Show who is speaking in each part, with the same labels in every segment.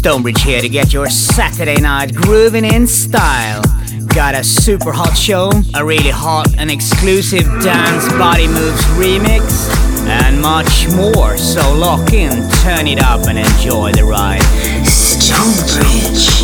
Speaker 1: Stonebridge here to get your Saturday night grooving in style. Got a super hot show, a really hot and exclusive dance body moves remix, and much more. So lock in, turn it up, and enjoy the ride.
Speaker 2: Stonebridge.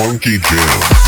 Speaker 2: funky jam.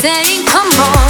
Speaker 2: saying, come on.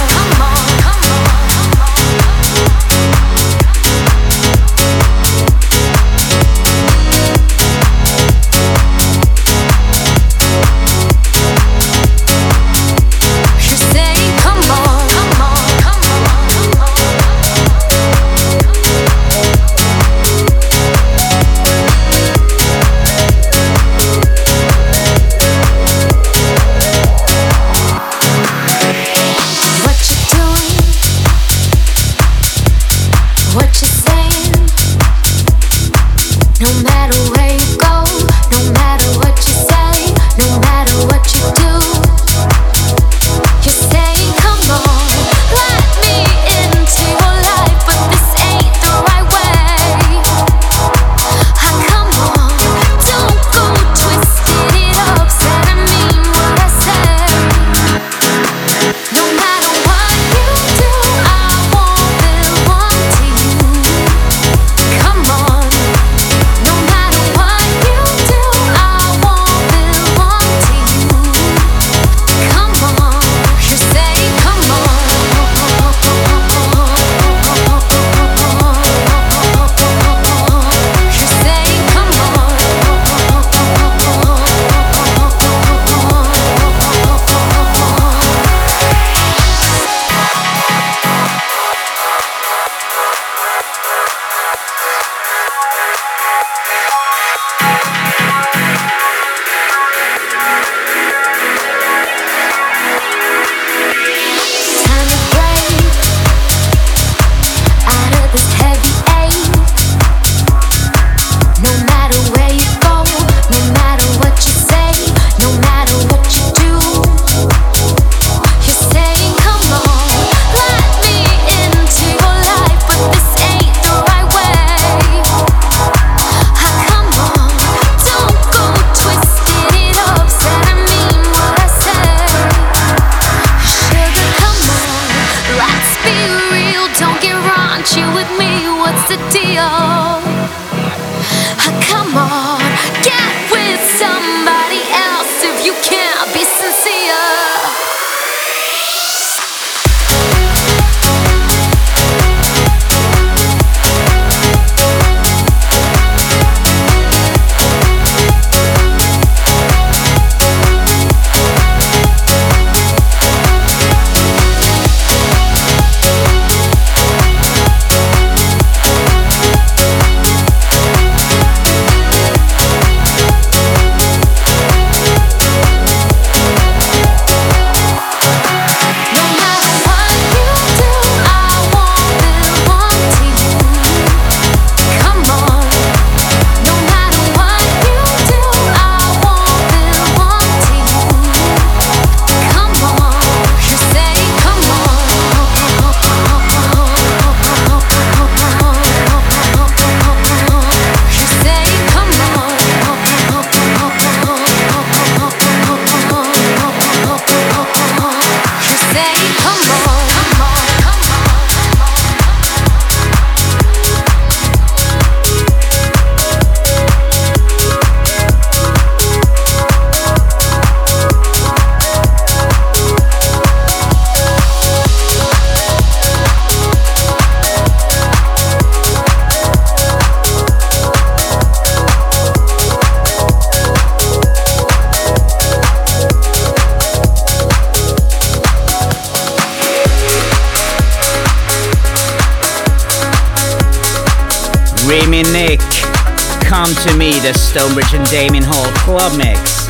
Speaker 1: The Stonebridge and Damien Hall Club Mix.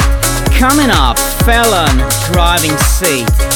Speaker 1: Coming up, Felon Driving Seat.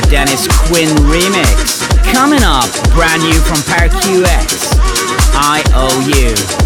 Speaker 2: the Dennis Quin remix. Coming up, brand new from Power
Speaker 1: QX, IOU.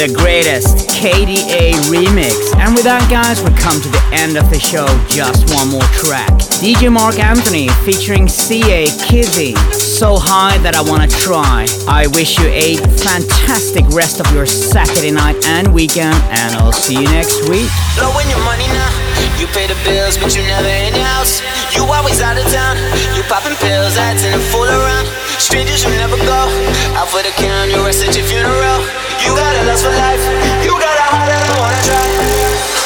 Speaker 1: the greatest KDA remix. And with that, guys, we come to the end of the show. Just one more track. DJ Mark Anthony featuring CA Kizzy. So high that I wanna try. I wish you a fantastic rest of your Saturday night and weekend, and I'll see you next week.
Speaker 3: Blowing your money now. You pay the bills, but you never in house. You always out of town. You popping pills, acting a fool around. Strangers you never go. Out for the count, you rest at your funeral. You got a lust for life. You got a heart that I wanna try.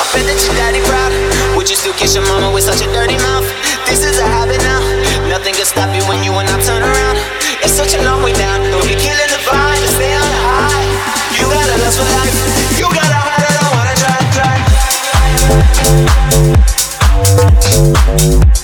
Speaker 3: I bet that your daddy proud. Would you still kiss your mama with such a dirty mouth? This is a habit now. Nothing can stop you when you and I turn around. It's such a long way down. Don't be killing the vibe. Just stay on the high. You got a lust for life. You got a heart that I wanna try, try.